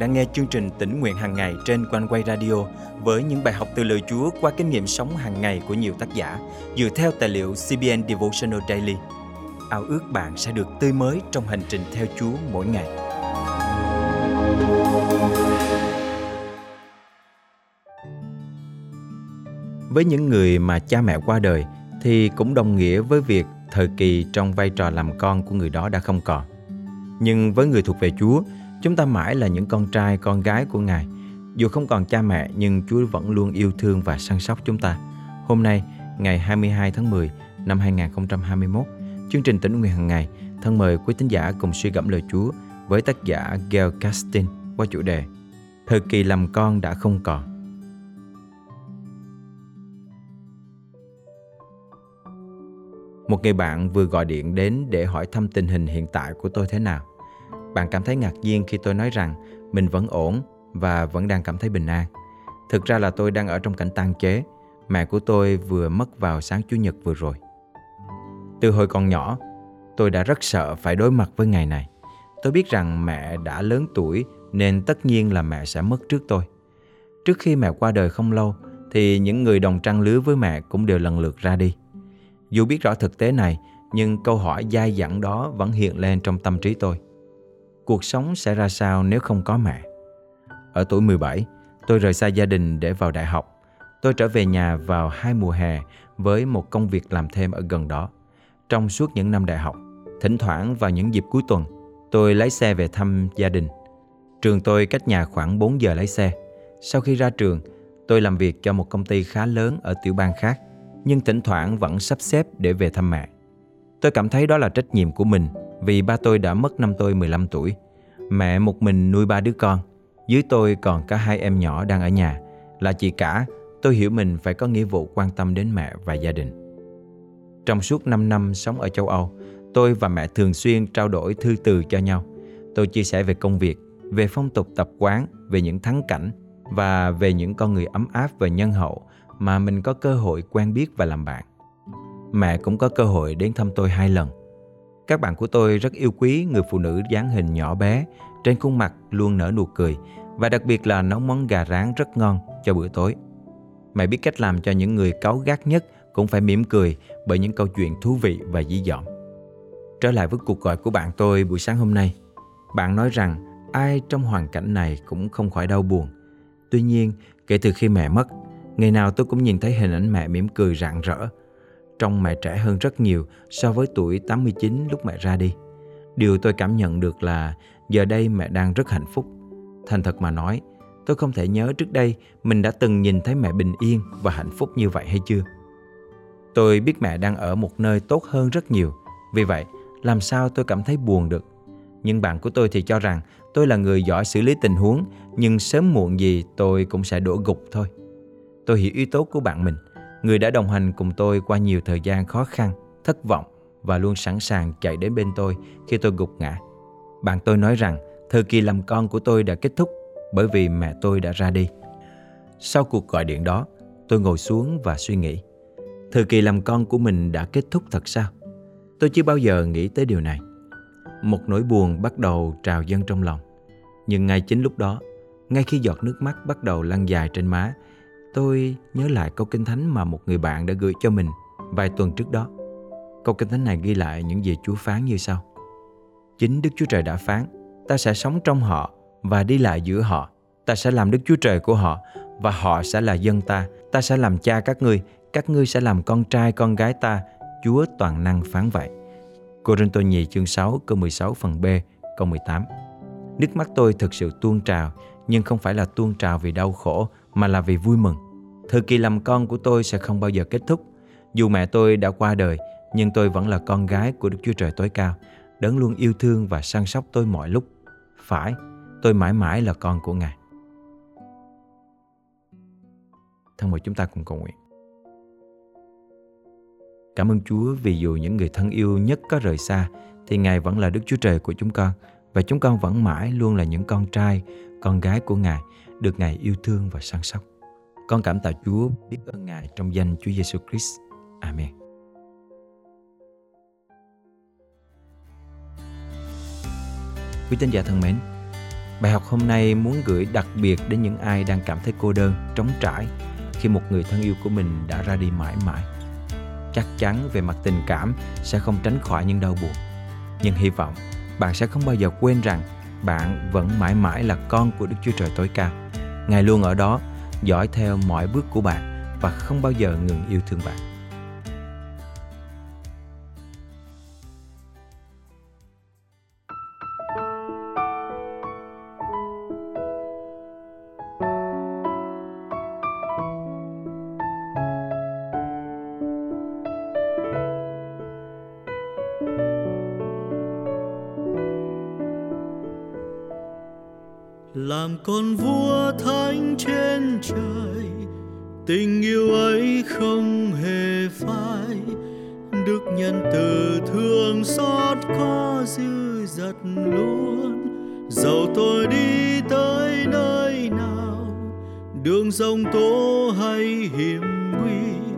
đang nghe chương trình tỉnh nguyện hàng ngày trên quanh quay radio với những bài học từ lời Chúa qua kinh nghiệm sống hàng ngày của nhiều tác giả dựa theo tài liệu CBN Devotional Daily. Ao ước bạn sẽ được tươi mới trong hành trình theo Chúa mỗi ngày. Với những người mà cha mẹ qua đời thì cũng đồng nghĩa với việc thời kỳ trong vai trò làm con của người đó đã không còn. Nhưng với người thuộc về Chúa, Chúng ta mãi là những con trai, con gái của Ngài. Dù không còn cha mẹ nhưng Chúa vẫn luôn yêu thương và săn sóc chúng ta. Hôm nay, ngày 22 tháng 10 năm 2021, chương trình tỉnh nguyện hàng ngày thân mời quý tín giả cùng suy gẫm lời Chúa với tác giả Gail Castin qua chủ đề Thời kỳ làm con đã không còn. Một người bạn vừa gọi điện đến để hỏi thăm tình hình hiện tại của tôi thế nào. Bạn cảm thấy ngạc nhiên khi tôi nói rằng mình vẫn ổn và vẫn đang cảm thấy bình an. Thực ra là tôi đang ở trong cảnh tang chế. Mẹ của tôi vừa mất vào sáng Chủ nhật vừa rồi. Từ hồi còn nhỏ, tôi đã rất sợ phải đối mặt với ngày này. Tôi biết rằng mẹ đã lớn tuổi nên tất nhiên là mẹ sẽ mất trước tôi. Trước khi mẹ qua đời không lâu thì những người đồng trang lứa với mẹ cũng đều lần lượt ra đi. Dù biết rõ thực tế này, nhưng câu hỏi dai dẳng đó vẫn hiện lên trong tâm trí tôi cuộc sống sẽ ra sao nếu không có mẹ. Ở tuổi 17, tôi rời xa gia đình để vào đại học. Tôi trở về nhà vào hai mùa hè với một công việc làm thêm ở gần đó. Trong suốt những năm đại học, thỉnh thoảng vào những dịp cuối tuần, tôi lái xe về thăm gia đình. Trường tôi cách nhà khoảng 4 giờ lái xe. Sau khi ra trường, tôi làm việc cho một công ty khá lớn ở tiểu bang khác, nhưng thỉnh thoảng vẫn sắp xếp để về thăm mẹ. Tôi cảm thấy đó là trách nhiệm của mình vì ba tôi đã mất năm tôi 15 tuổi. Mẹ một mình nuôi ba đứa con. Dưới tôi còn có hai em nhỏ đang ở nhà. Là chị cả, tôi hiểu mình phải có nghĩa vụ quan tâm đến mẹ và gia đình. Trong suốt 5 năm sống ở châu Âu, tôi và mẹ thường xuyên trao đổi thư từ cho nhau. Tôi chia sẻ về công việc, về phong tục tập quán, về những thắng cảnh và về những con người ấm áp và nhân hậu mà mình có cơ hội quen biết và làm bạn. Mẹ cũng có cơ hội đến thăm tôi hai lần. Các bạn của tôi rất yêu quý người phụ nữ dáng hình nhỏ bé, trên khuôn mặt luôn nở nụ cười và đặc biệt là nấu món gà rán rất ngon cho bữa tối. Mẹ biết cách làm cho những người cáu gắt nhất cũng phải mỉm cười bởi những câu chuyện thú vị và dí dỏm. Trở lại với cuộc gọi của bạn tôi buổi sáng hôm nay. Bạn nói rằng ai trong hoàn cảnh này cũng không khỏi đau buồn. Tuy nhiên, kể từ khi mẹ mất, ngày nào tôi cũng nhìn thấy hình ảnh mẹ mỉm cười rạng rỡ trông mẹ trẻ hơn rất nhiều so với tuổi 89 lúc mẹ ra đi. Điều tôi cảm nhận được là giờ đây mẹ đang rất hạnh phúc. Thành thật mà nói, tôi không thể nhớ trước đây mình đã từng nhìn thấy mẹ bình yên và hạnh phúc như vậy hay chưa. Tôi biết mẹ đang ở một nơi tốt hơn rất nhiều. Vì vậy, làm sao tôi cảm thấy buồn được. Nhưng bạn của tôi thì cho rằng tôi là người giỏi xử lý tình huống, nhưng sớm muộn gì tôi cũng sẽ đổ gục thôi. Tôi hiểu yếu tố của bạn mình – người đã đồng hành cùng tôi qua nhiều thời gian khó khăn, thất vọng và luôn sẵn sàng chạy đến bên tôi khi tôi gục ngã. Bạn tôi nói rằng thời kỳ làm con của tôi đã kết thúc bởi vì mẹ tôi đã ra đi. Sau cuộc gọi điện đó, tôi ngồi xuống và suy nghĩ. Thời kỳ làm con của mình đã kết thúc thật sao? Tôi chưa bao giờ nghĩ tới điều này. Một nỗi buồn bắt đầu trào dâng trong lòng. Nhưng ngay chính lúc đó, ngay khi giọt nước mắt bắt đầu lăn dài trên má tôi nhớ lại câu kinh thánh mà một người bạn đã gửi cho mình vài tuần trước đó. Câu kinh thánh này ghi lại những gì Chúa phán như sau. Chính Đức Chúa Trời đã phán, ta sẽ sống trong họ và đi lại giữa họ. Ta sẽ làm Đức Chúa Trời của họ và họ sẽ là dân ta. Ta sẽ làm cha các ngươi, các ngươi sẽ làm con trai con gái ta. Chúa toàn năng phán vậy. Cô Rinh Tô Nhì chương 6 câu 16 phần B câu 18 Nước mắt tôi thực sự tuôn trào nhưng không phải là tuôn trào vì đau khổ mà là vì vui mừng. Thời kỳ làm con của tôi sẽ không bao giờ kết thúc. Dù mẹ tôi đã qua đời, nhưng tôi vẫn là con gái của Đức Chúa Trời tối cao, đấng luôn yêu thương và săn sóc tôi mọi lúc. Phải, tôi mãi mãi là con của Ngài. Thân mời chúng ta cùng cầu nguyện. Cảm ơn Chúa vì dù những người thân yêu nhất có rời xa, thì Ngài vẫn là Đức Chúa Trời của chúng con và chúng con vẫn mãi luôn là những con trai, con gái của Ngài được Ngài yêu thương và săn sóc. Con cảm tạ Chúa biết ơn Ngài trong danh Chúa Giêsu Christ. Amen. Quý tín giả thân mến, Bài học hôm nay muốn gửi đặc biệt đến những ai đang cảm thấy cô đơn, trống trải khi một người thân yêu của mình đã ra đi mãi mãi. Chắc chắn về mặt tình cảm sẽ không tránh khỏi những đau buồn. Nhưng hy vọng bạn sẽ không bao giờ quên rằng bạn vẫn mãi mãi là con của Đức Chúa Trời tối cao. Ngài luôn ở đó, dõi theo mọi bước của bạn và không bao giờ ngừng yêu thương bạn. Làm con vua thánh trên trời. Tình yêu ấy không hề phai đức nhân từ thương xót có dư dật luôn. Dầu tôi đi tới nơi nào, đường rông tố hay hiểm nguy.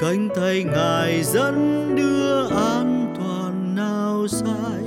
Cánh tay ngài dẫn đưa an toàn nào sai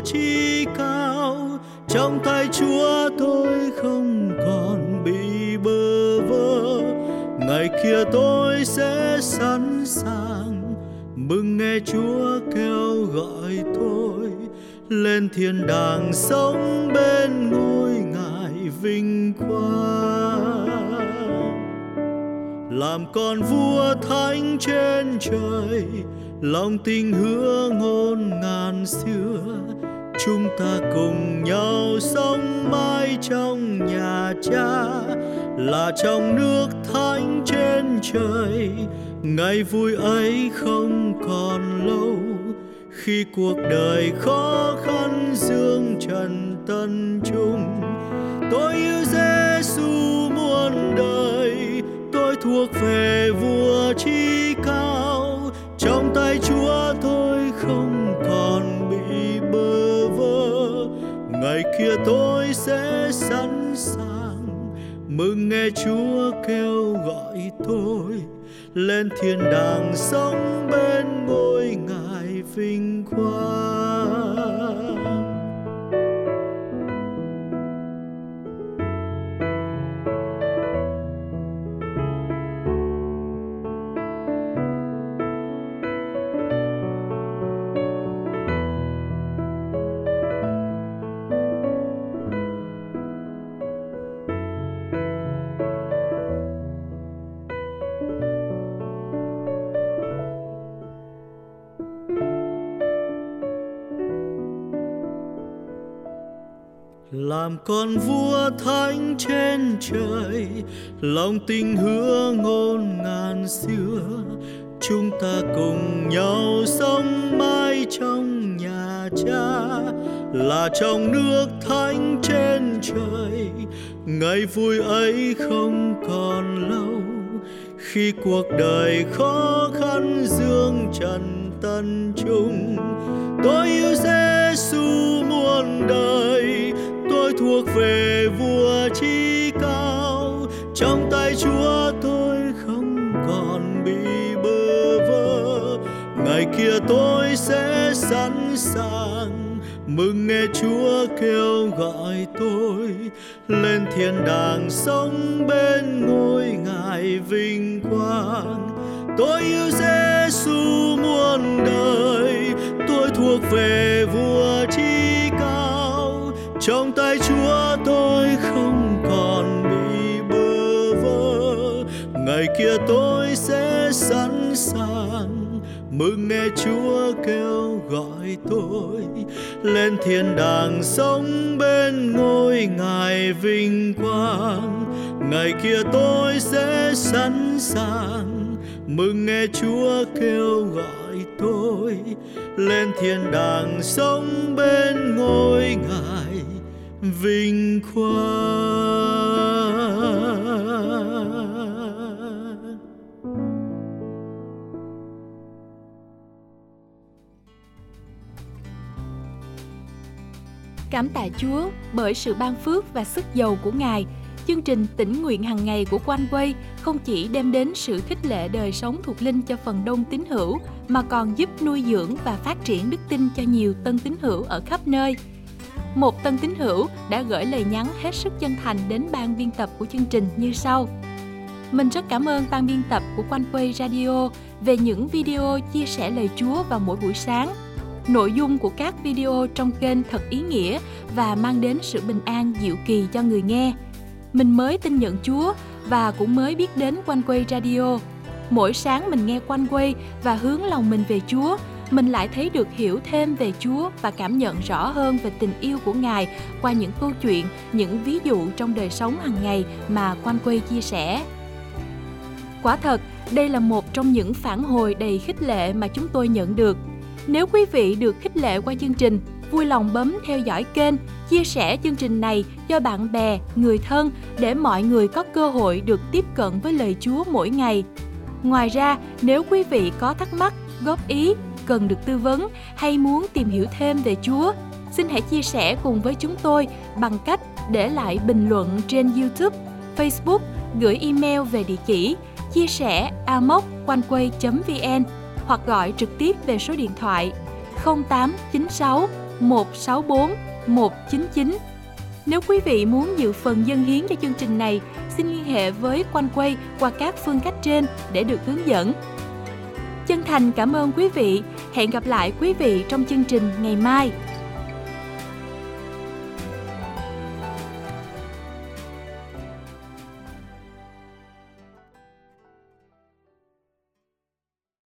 vua cao. Trong tay Chúa tôi không còn bị bơ vơ. Ngày kia tôi sẽ sẵn sàng. Mừng nghe Chúa kêu gọi tôi. Lên thiên đàng sống bên ngôi ngài vinh quang. Làm con vua thánh trên trời lòng tình hứa ngôn ngàn xưa, chúng ta cùng nhau sống mãi trong nhà cha, là trong nước thánh trên trời. Ngày vui ấy không còn lâu, khi cuộc đời khó khăn dương trần tân trung. Tôi yêu Giêsu muôn đời, tôi thuộc về vua chi Người kia tôi sẽ sẵn sàng mừng nghe Chúa kêu gọi tôi lên thiên đàng sống bên ngôi ngài vinh quang. Làm con vua thánh trên trời, lòng tình hứa ngôn ngàn xưa. Chúng ta cùng nhau sống mãi trong nhà cha, là trong nước thánh trên trời. Ngày vui ấy không còn lâu, khi cuộc đời khó khăn dương trần tân trung. Tôi yêu Giêsu muôn đời thuộc về vua chi cao. Trong tay Chúa tôi không còn bị bơ vơ. Ngày kia tôi sẽ sẵn sàng mừng nghe Chúa kêu gọi tôi. Lên thiên đàng sống bên ngôi ngài vinh quang. Tôi yêu Giêsu muôn đời. Tôi thuộc về vua chi cao trong tay Chúa tôi không còn bị bơ vơ. Ngày kia tôi sẽ sẵn sàng mừng nghe Chúa kêu gọi tôi. Lên thiên đàng sống bên ngôi ngài vinh quang. Ngày kia tôi sẽ sẵn sàng mừng nghe Chúa kêu gọi tôi lên thiên đàng sống bên ngôi ngài vinh quang. Cảm tạ Chúa bởi sự ban phước và sức giàu của Ngài chương trình tỉnh nguyện hàng ngày của Quanh Quay không chỉ đem đến sự khích lệ đời sống thuộc linh cho phần đông tín hữu, mà còn giúp nuôi dưỡng và phát triển đức tin cho nhiều tân tín hữu ở khắp nơi. Một tân tín hữu đã gửi lời nhắn hết sức chân thành đến ban biên tập của chương trình như sau. Mình rất cảm ơn ban biên tập của Quanh Quay Radio về những video chia sẻ lời Chúa vào mỗi buổi sáng. Nội dung của các video trong kênh thật ý nghĩa và mang đến sự bình an diệu kỳ cho người nghe. Mình mới tin nhận Chúa và cũng mới biết đến Quanh Quay Radio. Mỗi sáng mình nghe Quanh Quay và hướng lòng mình về Chúa, mình lại thấy được hiểu thêm về Chúa và cảm nhận rõ hơn về tình yêu của Ngài qua những câu chuyện, những ví dụ trong đời sống hàng ngày mà Quanh Quay chia sẻ. Quả thật, đây là một trong những phản hồi đầy khích lệ mà chúng tôi nhận được. Nếu quý vị được khích lệ qua chương trình, vui lòng bấm theo dõi kênh, chia sẻ chương trình này cho bạn bè, người thân để mọi người có cơ hội được tiếp cận với lời Chúa mỗi ngày. Ngoài ra, nếu quý vị có thắc mắc, góp ý, cần được tư vấn hay muốn tìm hiểu thêm về Chúa, xin hãy chia sẻ cùng với chúng tôi bằng cách để lại bình luận trên YouTube, Facebook, gửi email về địa chỉ chia sẻ amoconeway.vn hoặc gọi trực tiếp về số điện thoại 0896 164 199. Nếu quý vị muốn dự phần dân hiến cho chương trình này, xin liên hệ với Quanh Quay qua các phương cách trên để được hướng dẫn. Chân thành cảm ơn quý vị. Hẹn gặp lại quý vị trong chương trình ngày mai.